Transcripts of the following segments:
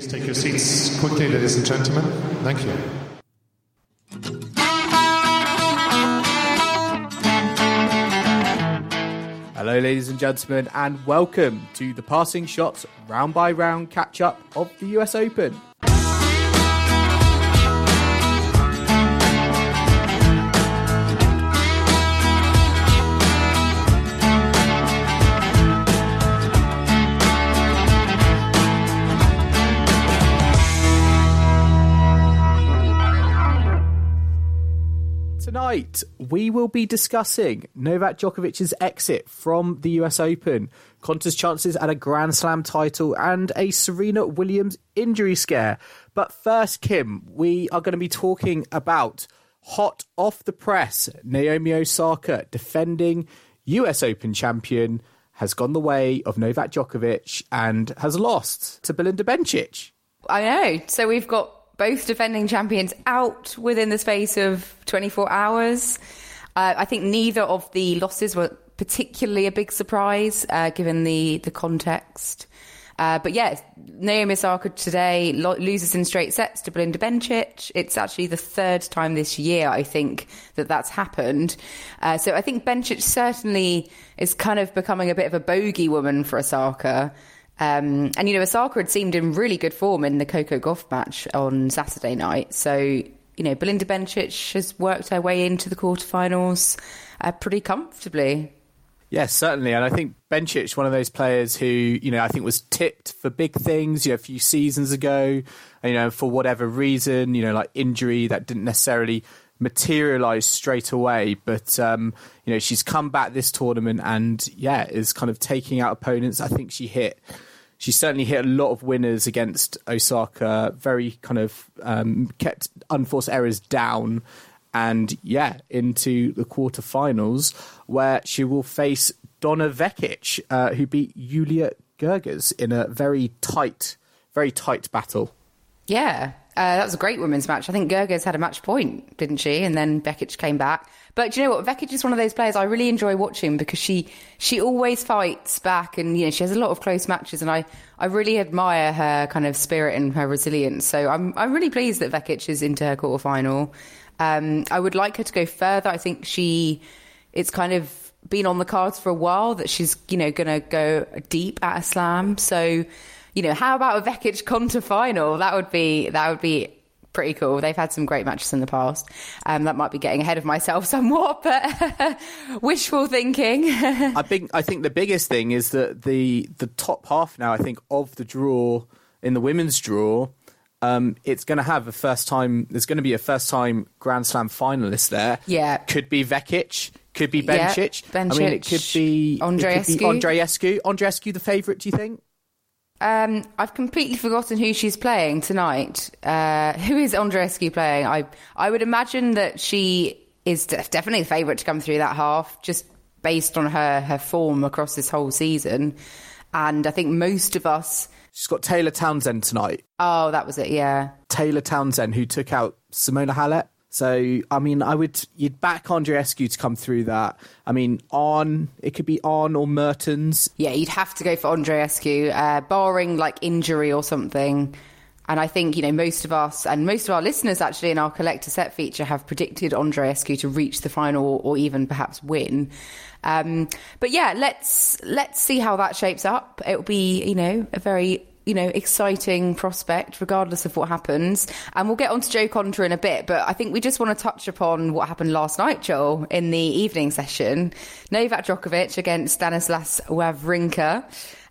Please take your seats quickly, ladies and gentlemen. Thank you. Hello, ladies and gentlemen, and welcome to the Passing Shots round by round catch up of the US Open. Tonight, we will be discussing Novak Djokovic's exit from the US Open, Konta's chances at a Grand Slam title, and a Serena Williams injury scare. But first, Kim, we are going to be talking about hot off the press Naomi Osaka, defending US Open champion, has gone the way of Novak Djokovic and has lost to Belinda Bencic. I know. So we've got both defending champions out within the space of 24 hours. Uh, I think neither of the losses were particularly a big surprise, uh, given the the context. Uh, but yeah, Naomi Osaka today lo- loses in straight sets to Belinda Bencic. It's actually the third time this year, I think, that that's happened. Uh, so I think Bencic certainly is kind of becoming a bit of a bogey woman for Osaka. Um, and you know, Osaka had seemed in really good form in the Coco Gauff match on Saturday night. So you know, Belinda Bencic has worked her way into the quarterfinals uh, pretty comfortably. Yes, certainly. And I think Bencic, one of those players who, you know, I think was tipped for big things, you know, a few seasons ago, you know, for whatever reason, you know, like injury that didn't necessarily materialize straight away. But, um, you know, she's come back this tournament and, yeah, is kind of taking out opponents. I think she hit she certainly hit a lot of winners against Osaka. Very kind of um, kept unforced errors down, and yeah, into the quarterfinals where she will face Donna Vekic, uh, who beat Julia Goerges in a very tight, very tight battle. Yeah, uh, that was a great women's match. I think Goerges had a match point, didn't she? And then Vekic came back. But do you know what? Vekic is one of those players I really enjoy watching because she she always fights back, and you know she has a lot of close matches, and I, I really admire her kind of spirit and her resilience. So I'm I'm really pleased that Vekic is into her quarterfinal. Um, I would like her to go further. I think she it's kind of been on the cards for a while that she's you know going to go deep at a slam. So you know, how about a Vekic Konta final? That would be that would be pretty cool. They've had some great matches in the past. Um, that might be getting ahead of myself somewhat, but wishful thinking. I think I think the biggest thing is that the the top half now. I think of the draw in the women's draw. Um, it's going to have a first time. There's going to be a first time Grand Slam finalist there. Yeah, could be Vekic, could be Bencic. Yeah, Bencic. I mean, it could be Andreescu. Andreescu. Andreescu, the favourite. Do you think? Um, I've completely forgotten who she's playing tonight. Uh, who is Andreescu playing? I I would imagine that she is definitely the favourite to come through that half, just based on her her form across this whole season. And I think most of us. She's got Taylor Townsend tonight. Oh, that was it. Yeah, Taylor Townsend, who took out Simona Halep. So, I mean, I would you'd back Andreescu to come through that. I mean, on it could be on or Mertens. Yeah, you'd have to go for Andreescu, uh, barring like injury or something. And I think you know most of us and most of our listeners actually in our collector set feature have predicted Andreescu to reach the final or even perhaps win. Um, but yeah, let's let's see how that shapes up. It will be you know a very you know, exciting prospect, regardless of what happens. And we'll get on to Jo Konta in a bit, but I think we just want to touch upon what happened last night, Joel, in the evening session. Novak Djokovic against Stanislas Wawrinka.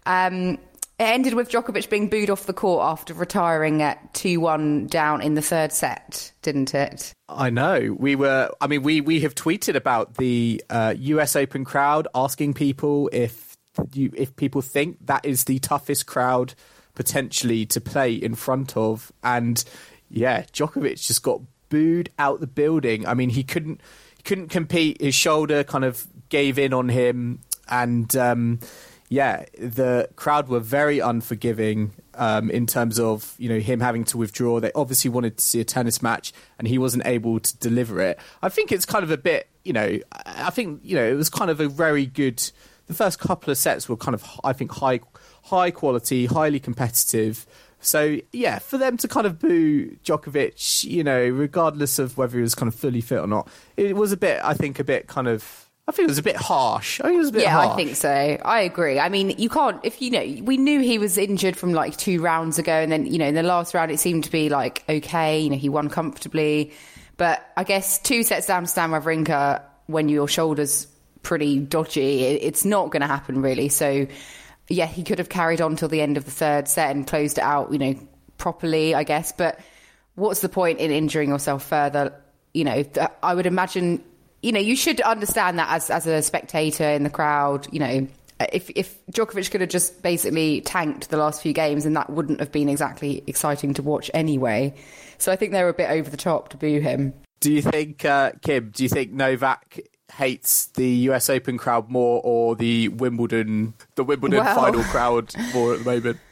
Um, it ended with Djokovic being booed off the court after retiring at 2 1 down in the third set, didn't it? I know. We were, I mean, we, we have tweeted about the uh, US Open crowd asking people if you, if people think that is the toughest crowd potentially to play in front of, and yeah, Djokovic just got booed out the building. I mean, he couldn't he couldn't compete. His shoulder kind of gave in on him, and um, yeah, the crowd were very unforgiving um, in terms of you know him having to withdraw. They obviously wanted to see a tennis match, and he wasn't able to deliver it. I think it's kind of a bit, you know, I think you know it was kind of a very good. The first couple of sets were kind of, I think, high high quality, highly competitive. So yeah, for them to kind of boo Djokovic, you know, regardless of whether he was kind of fully fit or not, it was a bit, I think, a bit kind of. I think it was a bit harsh. I think it was a bit yeah, harsh. I think so. I agree. I mean, you can't if you know we knew he was injured from like two rounds ago, and then you know in the last round it seemed to be like okay, you know he won comfortably, but I guess two sets down to Stan Wawrinka when your shoulders pretty dodgy, it, it's not going to happen really. So yeah, he could have carried on till the end of the third set and closed it out, you know, properly, I guess. But what's the point in injuring yourself further? You know, I would imagine, you know, you should understand that as as a spectator in the crowd, you know. If if Djokovic could have just basically tanked the last few games, and that wouldn't have been exactly exciting to watch anyway. So I think they were a bit over the top to boo him. Do you think, uh, Kim? Do you think Novak hates the US Open crowd more or the Wimbledon the Wimbledon Well. final crowd more at the moment?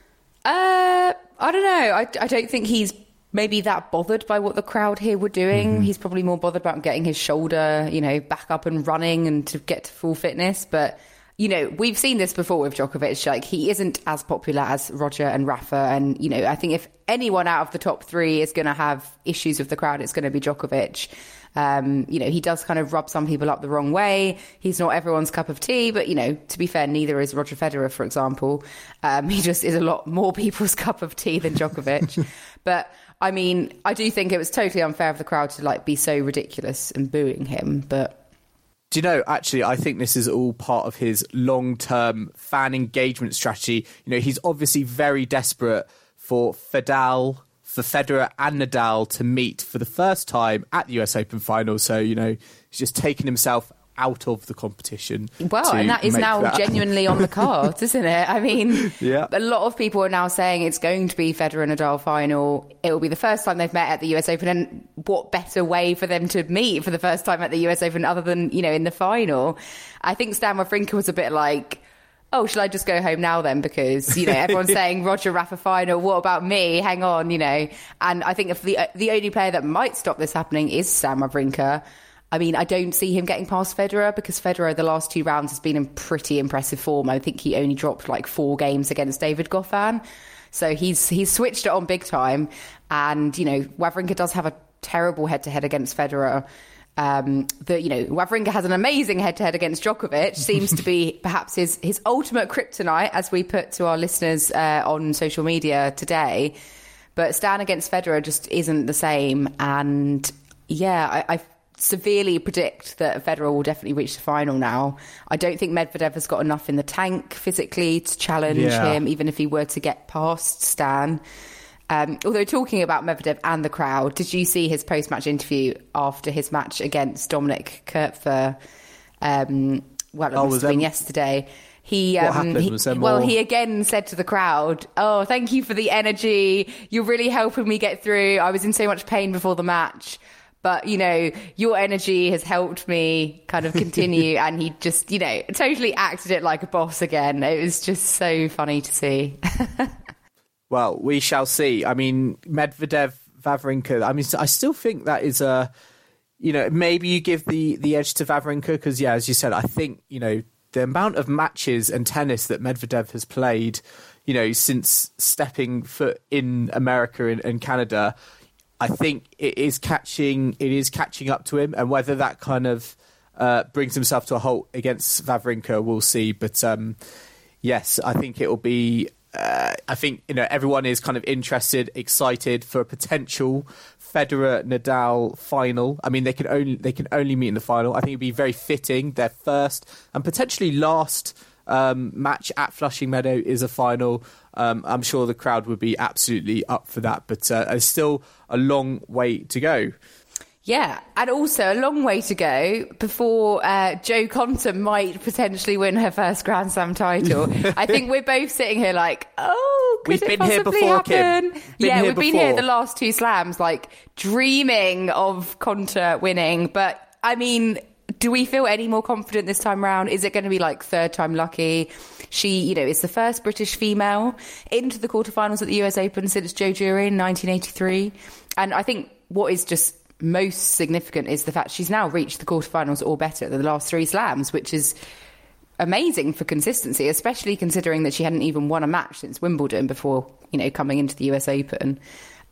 Uh, I don't know. I, I don't think he's maybe that bothered by what the crowd here were doing. He's probably more bothered about getting his shoulder, you know, back up and running and to get to full fitness. But you know, we've seen this before with Djokovic. Like he isn't as popular as Roger and Rafa, and you know, I think if anyone out of the top three is going to have issues with the crowd, it's going to be Djokovic. Um, you know, he does kind of rub some people up the wrong way. He's not everyone's cup of tea, but you know, to be fair, neither is Roger Federer, for example. Um, he just is a lot more people's cup of tea than Djokovic. but I mean, I do think it was totally unfair of the crowd to like be so ridiculous and booing him. But Do you know, actually, I think this is all part of his long term fan engagement strategy. You know, he's obviously very desperate for Fedal, for Federer and Nadal to meet for the first time at the US Open final. So, you know, he's just taken himself out of the competition. Well, and that is now that- genuinely on the cards, isn't it? I mean, Yeah. a lot of people are now saying it's going to be Federer and Nadal final. It will be the first time they've met at the US Open, and what better way for them to meet for the first time at the US Open other than you know in the final? I think Stan Wawrinka was a bit like. Oh, shall I just go home now then? Because you know everyone's saying Roger Rafa final. What about me? Hang on, you know. And I think if the the only player that might stop this happening is Sam Wawrinka. I mean, I don't see him getting past Federer because Federer the last two rounds has been in pretty impressive form. I think he only dropped like four games against David Goffin, so he's he's switched it on big time. And you know, Wawrinka does have a terrible head-to-head against Federer. Um, the you know Wawrinka has an amazing head-to-head against Djokovic. Seems to be perhaps his his ultimate kryptonite, as we put to our listeners uh, on social media today. But Stan against Federer just isn't the same. And yeah, I, I severely predict that Federer will definitely reach the final now. I don't think Medvedev has got enough in the tank physically to challenge Yeah. him, even if he were to get past Stan. Um, although talking about Medvedev and the crowd, did you see his post-match interview after his match against Dominik Koepfer? Um, well, it Oh, was been yesterday. He, um, he- well, more? he again said to the crowd, "Oh, thank you for the energy. You're really helping me get through. I was in so much pain before the match." But you know, your energy has helped me kind of continue, and he just, you know, totally acted it like a boss again. It was just so funny to see. Well, we shall see. I mean, Medvedev, Wawrinka. I mean, I still think that is a, you know, maybe you give the the edge to Wawrinka because, yeah, as you said, I think you know the amount of matches and tennis that Medvedev has played, you know, since stepping foot in America and, and Canada. I think it is catching it is catching up to him, and whether that kind of uh, brings himself to a halt against Wawrinka, we'll see. But um, yes, I think it will be. Uh, I think you know everyone is kind of interested, excited for a potential Federer Nadal final. I mean, they can only they can only meet in the final. I think it'd be very fitting. Their first and potentially last um, match at Flushing Meadow is a final. Um, I'm sure the crowd would be absolutely up for that, but uh, there's still a long way to go. Yeah, and also a long way to go before uh, Jo Konta might potentially win her first Grand Slam title. I think we're both sitting here like, oh, could We've it been here possibly before, Kim. happen? Been yeah, here we've been here the last two slams, like dreaming of Konta winning. But I mean, do we feel any more confident this time round? Is it going to be like third time lucky? She, you know, is the first British female into the quarterfinals at the US Open since Jo Durie in 1983. And I think what is just most significant is the fact she's now reached the quarterfinals or better than the last three slams, which is amazing for consistency, especially considering that she hadn't even won a match since Wimbledon before, you know, coming into the US Open.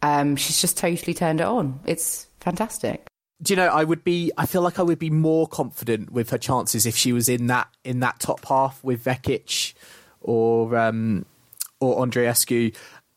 Um, she's just totally turned it on. It's fantastic. Do you know? I would be. I feel like I would be more confident with her chances if she was in that in that top half with Vekic or um, or Andreescu.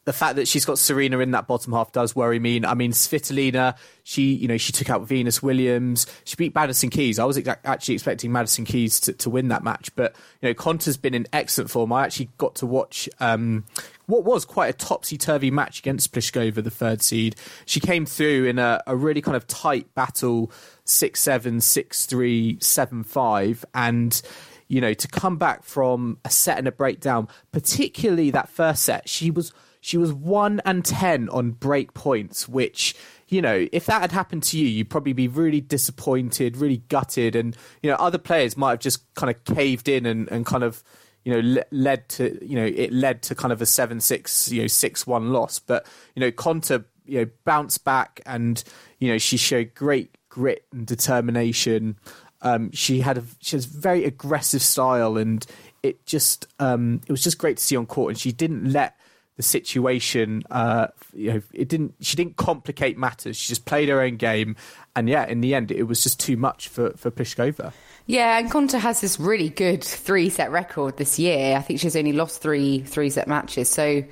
The fact that she's got Serena in that bottom half does worry me. I mean, Svitolina, she you know she took out Venus Williams. She beat Madison Keys. I was actually expecting Madison Keys to, to win that match, but you know Konta's been in excellent form. I actually got to watch um, what was quite a topsy turvy match against Pliskova, the third seed. She came through in a, a really kind of tight battle, six seven, six three, seven five, and you know to come back from a set and a breakdown, particularly that first set, she was she was one and ten on break points, which you know if that had happened to you, you'd probably be really disappointed, really gutted, and you know other players might have just kind of caved in and, and kind of you know le- led to you know it led to kind of a seven six you know six one loss, but you know Konta you know bounced back and you know she showed great grit and determination. Um, she had a she has very aggressive style, and it just um, it was just great to see on court. And she didn't let the situation, uh, you know, it didn't. She didn't complicate matters. She just played her own game, and yeah, in the end, it was just too much for for Pliskova. Yeah, and Konta has this really good three set record this year. I think she's only lost three three set matches. So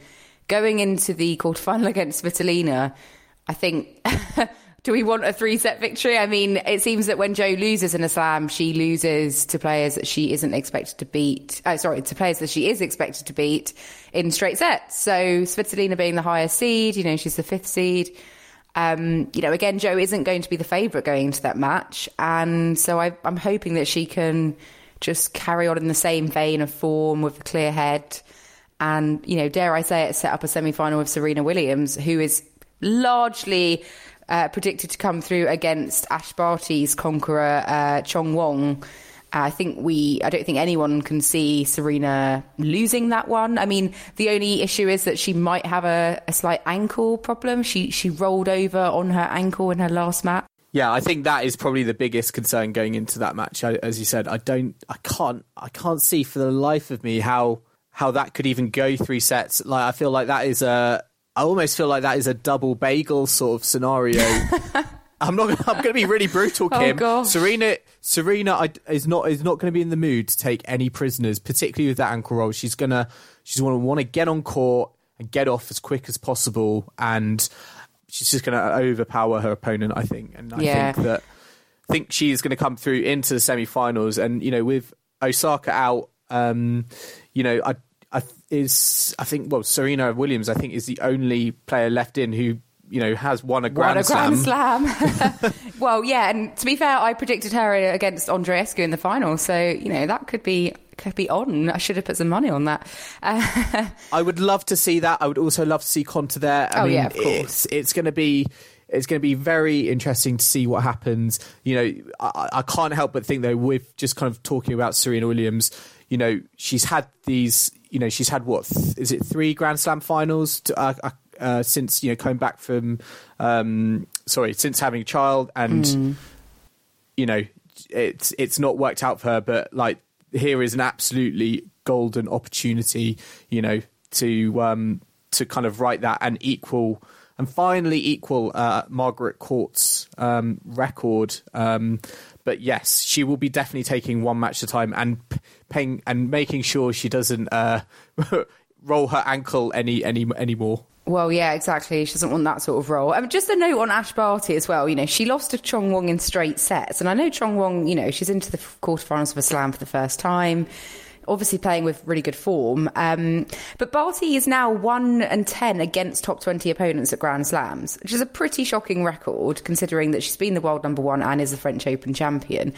going into the quarterfinal against Svitolina, I think. do we want a three set victory? I mean, it seems that when Jo loses in a slam, she loses to players that she isn't expected to beat. Oh, sorry, to players that she is expected to beat in straight sets. So Svitolina being the highest seed, you know, she's the fifth seed. Um, you know, again, Jo isn't going to be the favourite going into that match. And so I, I'm hoping that she can just carry on in the same vein of form with a clear head. And, you know, dare I say it, set up a semi final with Serena Williams, who is largely uh, predicted to come through against Ash Barty's conqueror, uh, Chong Wong. I think we, I don't think anyone can see Serena losing that one. I mean, the only issue is that she might have a, a slight ankle problem. She, she rolled over on her ankle in her last match. Yeah, I think that is probably the biggest concern going into that match. I, as you said, I don't, I can't, I can't see for the life of me how how that could even go three sets. Like, I feel like that is a, I almost feel like that is a double bagel sort of scenario. I'm not. I'm going to be really brutal, Oh, Kim. gosh. Serena, Serena I, is not is not going to be in the mood to take any prisoners, particularly with that ankle roll. She's gonna she's going to want to get on court and get off as quick as possible, and she's just going to overpower her opponent. I think, and I Yeah. think that I think she's going to come through into the semi-finals, and you know, with Osaka out, um, you know, I is I think well, Serena Williams, I think, is the only player left in who you know has won a Grand Won a Slam. Grand Slam. well, yeah, and to be fair, I predicted her against Andreescu in the final, so you know that could be could be on. I should have put some money on that. Uh, I would love to see that. I would also love to see Konta there. I Oh, mean, yeah, of course. It's, it's going to be. It's going to be very interesting to see what happens. You know, I, I can't help but think though, with just kind of talking about Serena Williams, you know, she's had these. You know, she's had what th- is it three Grand Slam finals to, uh, uh, uh, since you know coming back from, um, sorry, since having a child, and Mm. you know, it's it's not worked out for her. But like, here is an absolutely golden opportunity. You know, to um to kind of write that and equal and finally equal uh, Margaret Court's um, record. Um, but yes, she will be definitely taking one match at a time and p- paying and making sure she doesn't uh, roll her ankle any any anymore. Well, yeah, exactly. She doesn't want that sort of role. I mean, just a note on Ash Barty as well. You know, she lost to Chong Wong in straight sets, and I know Chong Wong. You know, she's into the quarterfinals of a slam for the first time. Obviously playing with really good form. Um, but Barty is now 1 and 10 against top 20 opponents at Grand Slams, which is a pretty shocking record considering that she's been the world number one and is a French Open champion.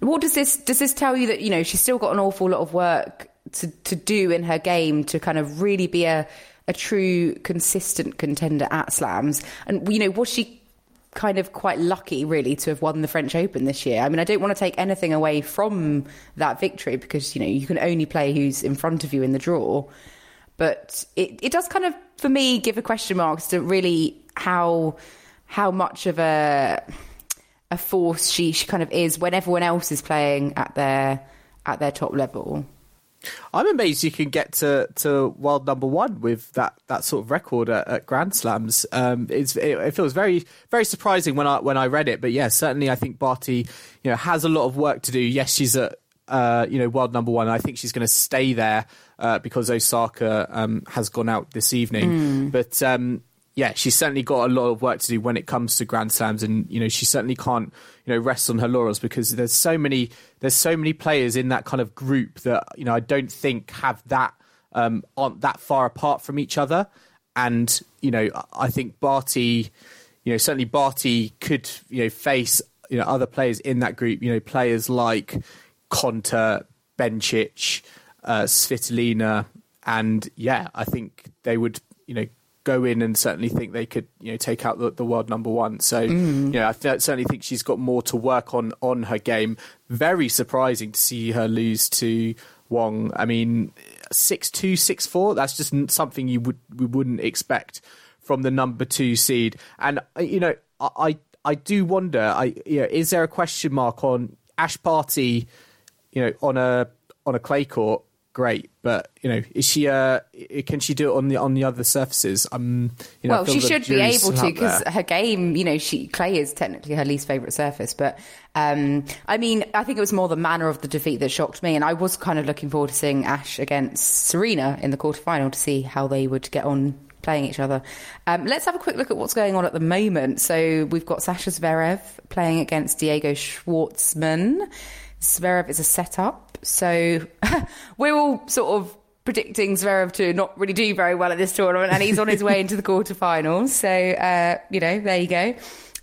What does this does this tell you that you know she's still got an awful lot of work to, to do in her game to kind of really be a a true consistent contender at slams and you know was she kind of quite lucky, really, to have won the French Open this year. I mean, I don't want to take anything away from that victory because, you know, you can only play who's in front of you in the draw. But it, it does kind of, for me, give a question mark as to really how how much of a a force she, she kind of is when everyone else is playing at their at their top level. I'm amazed you can get to, to world number one with that, that sort of record at, at Grand Slams. Um, it, it, feels very very surprising when I when I read it, but yeah, certainly I think Barty you know has a lot of work to do. Yes, she's at uh, you know world number one. I think she's going to stay there uh, because Osaka um, has gone out this evening. Mm. But um, yeah, she's certainly got a lot of work to do when it comes to Grand Slams, and you know she certainly can't you know rest on her laurels because there's so many there's so many players in that kind of group that you know I don't think have that um, aren't that far apart from each other, and you know I think Barty, you know certainly Barty could you know face you know other players in that group, you know players like Konta, Bencic, uh, Svitolina, and yeah, I think they would you know go in and certainly think they could, you know, take out the, the world number one. So, mm. you know, I th- certainly think she's got more to work on on her game. Very surprising to see her lose to Wong. I mean, six two, six four. That's just something you would we wouldn't expect from the number two seed. And uh, you know, I I do wonder. I you know, is there a question mark on Ash Barty? You know, on a on a clay court great, but you know, is she? Uh, can she do it on the on the other surfaces? Um, you know, well, she should be able to because her game, you know, she clay is technically her least favorite surface. But um, I mean, I think it was more the manner of the defeat that shocked me, and I was kind of looking forward to seeing Ash against Serena in the quarterfinal to see how they would get on playing each other. Um, let's have a quick look at what's going on at the moment. So we've got Sascha Zverev playing against Diego Schwartzman. Zverev is a setup. So we're all sort of predicting Zverev to not really do very well at this tournament, and he's on his way into the quarterfinals. So, uh, you know, there you go.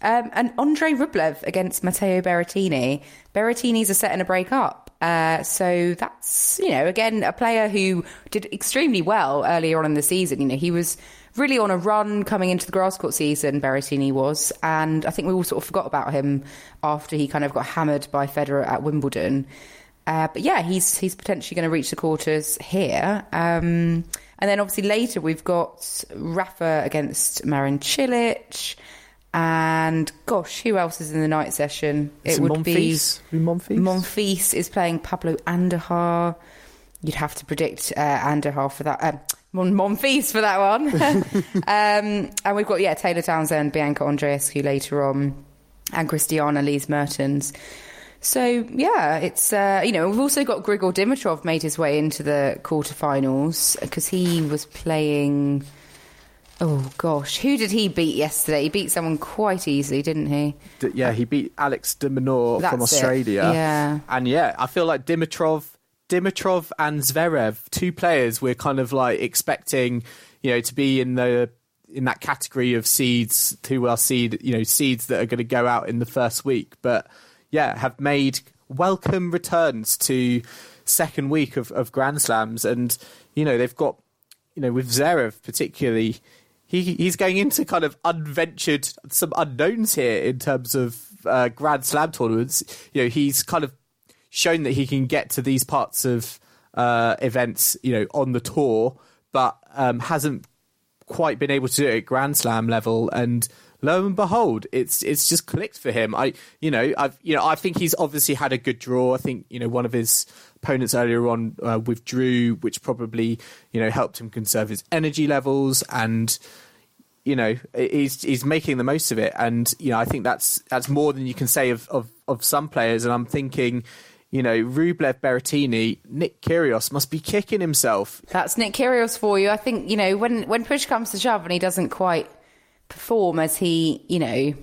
Um, and Andre Rublev against Matteo Berrettini. Berrettini's a set and a break up. Uh, so that's, you know, again, a player who did extremely well earlier on in the season. You know, he was really on a run coming into the grass court season, Berrettini was. And I think we all sort of forgot about him after he kind of got hammered by Federer at Wimbledon. Uh, but yeah, he's he's potentially going to reach the quarters here. Um, and then obviously later we've got Rafa against Marin Cilic. And gosh, who else is in the night session? Is it, would Monfils? be Monfils. Monfils is playing Pablo Andujar. You'd have to predict uh, Andujar for that. Mon- Monfils for that one. um, and we've got yeah Taylor Townsend, Bianca Andreescu later on, and Christiana Lees Mertens. So yeah, it's uh, you know we've also got Grigor Dimitrov made his way into the quarterfinals because he was playing. Oh gosh, who did he beat yesterday? He beat someone quite easily, didn't he? D- yeah, he beat Alex de Minaur from Australia. It. Yeah, and yeah, I feel like Dimitrov, Dimitrov and Zverev, two players we're kind of like expecting, you know, to be in the in that category of seeds who are seed, you know, seeds that are going to go out in the first week, but yeah, have made welcome returns to second week of, of Grand Slams, and you know they've got you know with Zverev particularly, he he's going into kind of unventured some unknowns here in terms of uh, Grand Slam tournaments. You know he's kind of shown that he can get to these parts of uh, events, you know, on the tour, but um, hasn't quite been able to do it at Grand Slam level, and lo and behold, it's it's just clicked for him. I you know I've you know I think he's obviously had a good draw. I think you know one of his opponents earlier on uh, withdrew, which probably you know helped him conserve his energy levels and. You know, he's he's making the most of it, and you know, I think that's that's more than you can say of of, of some players. And I'm thinking, you know, Rublev Berrettini, Nick Kyrgios must be kicking himself. That's Nick Kyrgios for you. I think, you know, when, when push comes to shove and he doesn't quite perform as he, you know,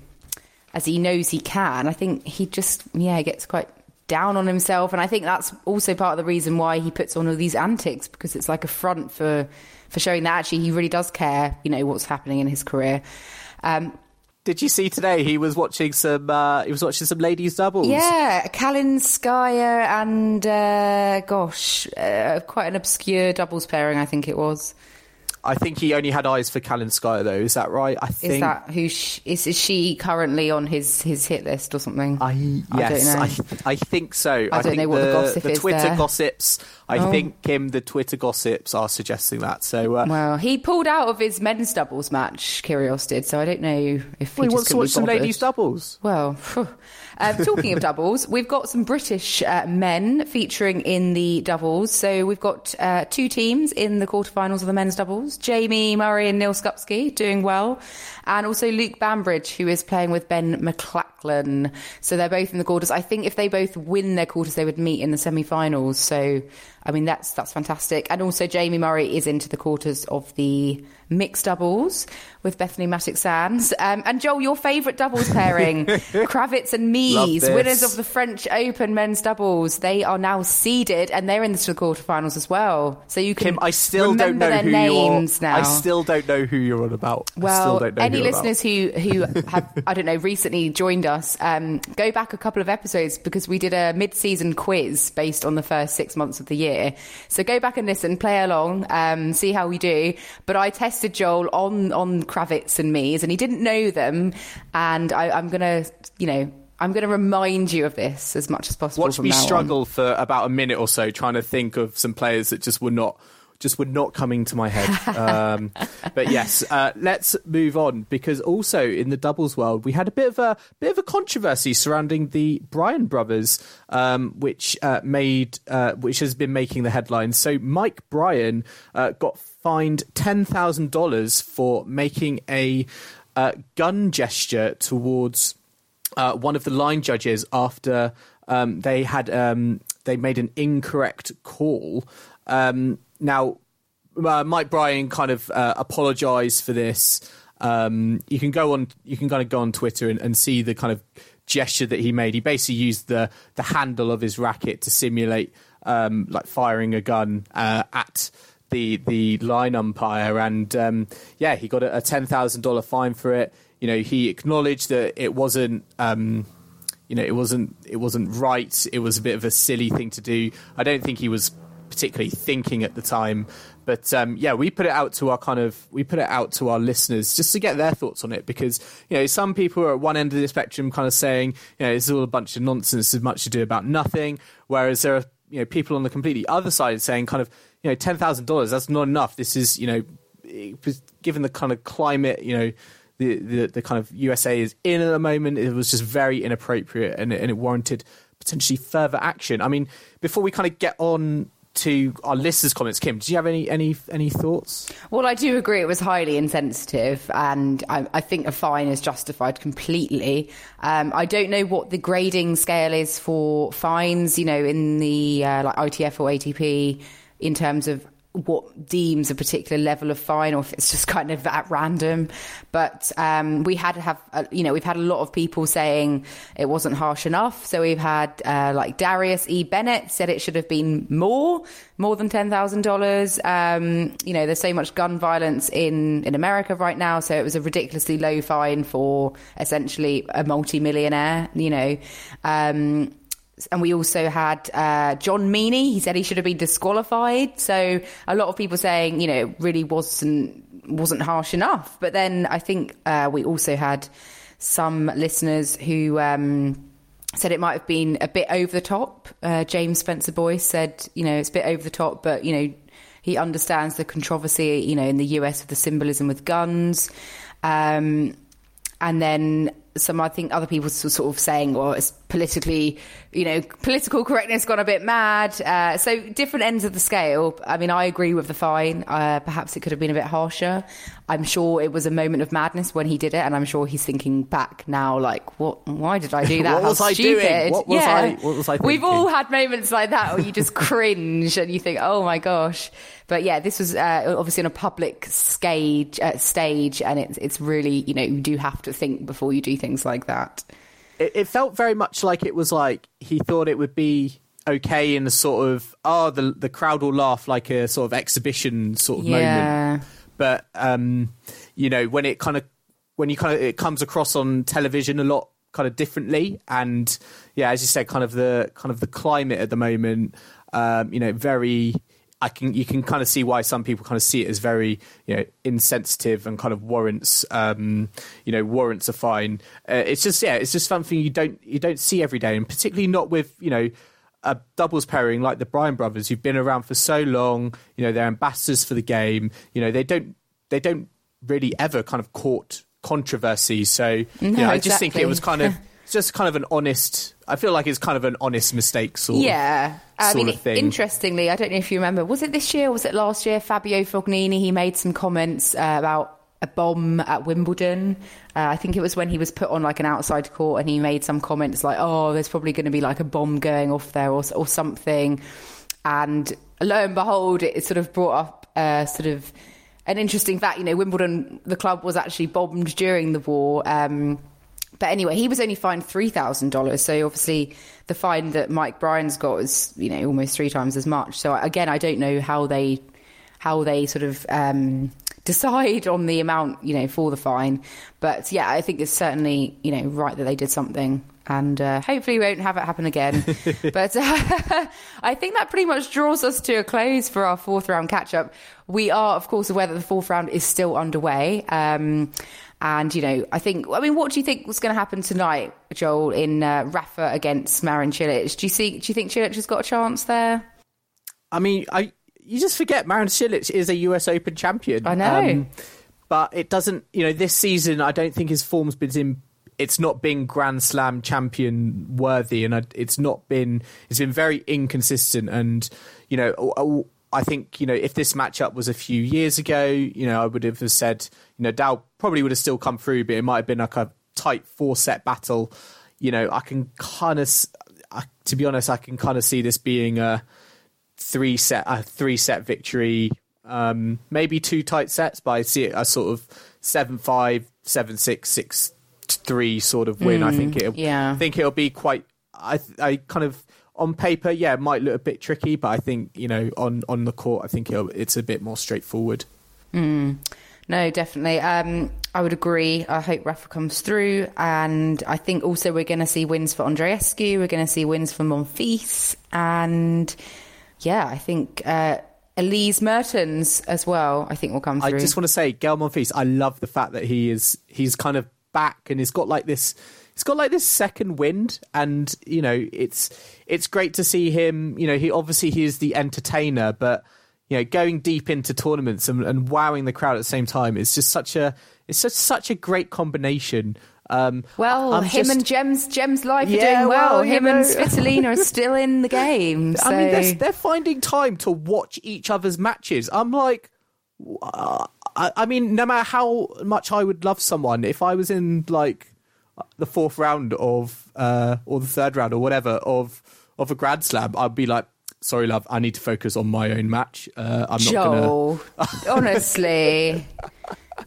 as he knows he can, I think he just, yeah, gets quite down on himself. And I think that's also part of the reason why he puts on all these antics because it's like a front for for showing that actually he really does care, you know, what's happening in his career. Um, did you see today? He was watching some. Uh, he was watching some ladies doubles. Yeah, Kalinskaya and uh, gosh, uh, quite an obscure doubles pairing. I think it was. I think he only had eyes for Kalinskaya, though. Is that right? I think. Is that who she, is, is she currently on his, his hit list or something? I yes, I, I, think so. I, I don't know what the, the gossip the is Twitter there. gossips. I Oh. think him. The Twitter gossips are suggesting that. So uh, Well, he pulled out of his men's doubles match. Kyrgios did, so I don't know if he we just want to watch some ladies doubles. Well, um, talking of doubles, we've got some British uh, men featuring in the doubles. So we've got uh, two teams in the quarterfinals of the men's doubles: Jamie Murray and Neal Skupski doing well, and also Luke Bambridge, who is playing with Ben McLachlan. So they're both in the quarters. I think if they both win their quarters, they would meet in the semi-finals. So. I mean that's that's fantastic, and also Jamie Murray is into the quarters of the mixed doubles with Bethanie Mattek-Sands. Um, and Joel, your favourite doubles pairing, Krawietz and Mies, winners of the French Open men's doubles. They are now seeded and they're into the quarterfinals as well. So you can Kim, I still don't know their who names you're. now. I still don't know who you're on about. I well, still don't know any who you're about. listeners who who have I don't know recently joined us, um, go back a couple of episodes because we did a mid-season quiz based on the first six months of the year. So go back and listen, play along, um, see how we do. But I tested Joel on on Krawietz and Mies, and he didn't know them. And I, I'm gonna, you know. I'm going to remind you of this as much as possible. Watch from me now on. struggle for about a minute or so trying to think of some players that just were not just were not coming to my head. Um, but yes, uh, let's move on because also in the doubles world we had a bit of a bit of a controversy surrounding the Bryan brothers, um, which uh, made uh, which has been making the headlines. So Mike Bryan uh, got fined ten thousand dollars for making a uh, gun gesture towards uh, one of the line judges after um, they had um, they made an incorrect call. Um, now, uh, Mike Bryan kind of uh, apologized for this. Um, you can go on, you can kind of go on Twitter and, and see the kind of gesture that he made. He basically used the the handle of his racket to simulate um, like firing a gun uh, at the the line umpire, and um, yeah, he got a, a ten thousand dollar fine for it. You know, he acknowledged that it wasn't. Um, you know, it wasn't it wasn't right. It was a bit of a silly thing to do. I don't think he was particularly thinking at the time, but um, yeah, we put it out to our kind of we put it out to our listeners just to get their thoughts on it because you know some people are at one end of the spectrum, kind of saying you know it's all a bunch of nonsense, there's much to do about nothing, whereas there are you know people on the completely other side saying kind of you know ten thousand dollars that's not enough. This is you know given the kind of climate you know the, the the kind of USA is in at the moment. It was just very inappropriate, and and it warranted potentially further action. I mean, before we kind of get on to our listeners' comments, Kim, do you have any any any thoughts? Well, I do agree it was highly insensitive, and I, I think a fine is justified completely. Um, I don't know what the grading scale is for fines, you know, in the uh, like ITF or ATP, in terms of what deems a particular level of fine, or if it's just kind of at random. But um, we had to have, uh, you know, we've had a lot of people saying it wasn't harsh enough. So we've had uh, like Darius E. Bennett said it should have been more, more than ten thousand dollars. Um, you know, there's so much gun violence in in America right now, so it was a ridiculously low fine for essentially a multi-millionaire. You know. Um, and we also had uh, John Meaney. He said he should have been disqualified. So a lot of people saying, you know, it really wasn't wasn't harsh enough. But then I think uh, we also had some listeners who um, said it might have been a bit over the top. Uh, James Spencer Boyce said, you know, it's a bit over the top, but you know, he understands the controversy, you know, in the US of the symbolism with guns. Um, and then some, I think, other people were sort of saying, well, it's politically, you know, political correctness gone a bit mad. Uh, so different ends of the scale. I mean, I agree with the fine. Uh, perhaps it could have been a bit harsher. I'm sure it was a moment of madness when he did it, and I'm sure he's thinking back now, like, what? Why did I do that? What How was I doing? stupid. What was yeah. I- what was I We've all had moments like that where you just cringe and you think, oh my gosh. But yeah, this was uh, obviously on a public stage, uh, stage, and it's it's really you know you do have to think before you do things like that. It, it felt very much like it was like he thought it would be okay in a sort of oh the the crowd will laugh like a sort of exhibition sort of Yeah. moment. But um, you know when it kind of when you kind of it comes across on television a lot kind of differently and yeah as you said kind of the kind of the climate at the moment um, you know very I can you can kind of see why some people kind of see it as very you know insensitive and kind of warrants um, you know warrants a fine. Uh, it's just yeah, it's just something you don't you don't see every day, and particularly not with you know a doubles pairing like the Bryan brothers who've been around for so long. You know they're ambassadors for the game. You know they don't they don't really ever kind of court controversy. So you know, I just think it was kind of just kind of an honest. I feel like it's kind of an honest mistake sort of Yeah. I mean, of thing. interestingly, I don't know if you remember, was it this year or was it last year? Fabio Fognini, he made some comments uh, about a bomb at Wimbledon. Uh, I think it was when he was put on like an outside court and he made some comments like, oh, there's probably going to be like a bomb going off there or, or something. And lo and behold, it sort of brought up uh, sort of an interesting fact. You know, Wimbledon, the club was actually bombed during the war. Um, but anyway, he was only fined three thousand dollars. So obviously, the fine that Mike Bryan's got is you know almost three times as much. So again, I don't know how they how they sort of um, decide on the amount you know for the fine. But yeah, I think it's certainly you know right that they did something. And uh, hopefully, we won't have it happen again. but uh, I think that pretty much draws us to a close for our fourth round catch up. We are, of course, aware that the fourth round is still underway. Um, and, you know, I think, I mean, what do you think was going to happen tonight, Joel, in uh, Rafa against Marin Cilic? Do you see, do you think Cilic has got a chance there? I mean, I you just forget Marin Cilic is a US Open champion. Um, I know. but it doesn't. You know, this season I don't think his form's been in. It's not been Grand Slam champion worthy, and it's not been. It's been very inconsistent, and you know. I think you know if this matchup was a few years ago, you know I would have said you know Dow probably would have still come through, but it might have been like a tight four set battle. You know I can kind of, to be honest, I can kind of see this being a three set a three set victory um maybe two tight sets but i see it as sort of seven five seven six six three sort of win i think it yeah. i think it'll be quite i i kind of on paper yeah it might look a bit tricky but i think you know on on the court i think it'll, it's a bit more straightforward No, definitely. Um, I would agree. I hope Rafa comes through. And I think also we're going to see wins for Andreescu. We're going to see wins for Monfils. And yeah, I think uh, Elise Mertens as well, I think will come through. I just want to say, Gael Monfils, I love the fact that he is he's kind of back and he's got like this he's got like this second wind and you know it's it's great to see him you know he obviously he is the entertainer but you know going deep into tournaments and, and wowing the crowd at the same time is just such a it's just such a great combination um well, I'm him just- and Gems Gems Life are doing well. well, him and. Svitolina are still in the game. So. I mean, they're, they're finding time to watch each other's matches. I'm like, uh, I, I mean, no matter how much I would love someone, if I was in like the fourth round of, uh, or the third round or whatever of of a Grand Slam, I'd be like, sorry, love, I need to focus on my own match. Uh, I'm not gonna. Joel, honestly,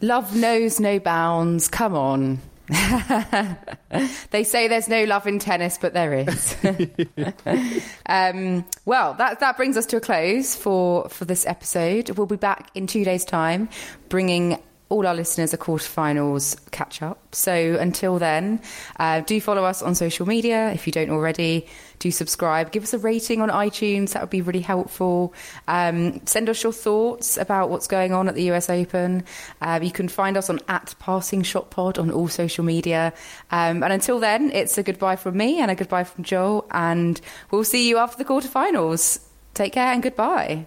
love knows no bounds. Come on. they say there's no love in tennis, but there is. um, well, that that brings us to a close for for this episode. We'll be back in two days' time, bringing all our listeners a quarterfinals catch up. So until then, uh, do follow us on social media if you don't already. Do subscribe. Give us a rating on iTunes. That would be really helpful. Um, send us your thoughts about what's going on at the US Open. Uh, you can find us on at Passing Shot Pod on all social media. Um, and until then, it's a goodbye from me and a goodbye from Joel. And we'll see you after the quarterfinals. Take care and goodbye.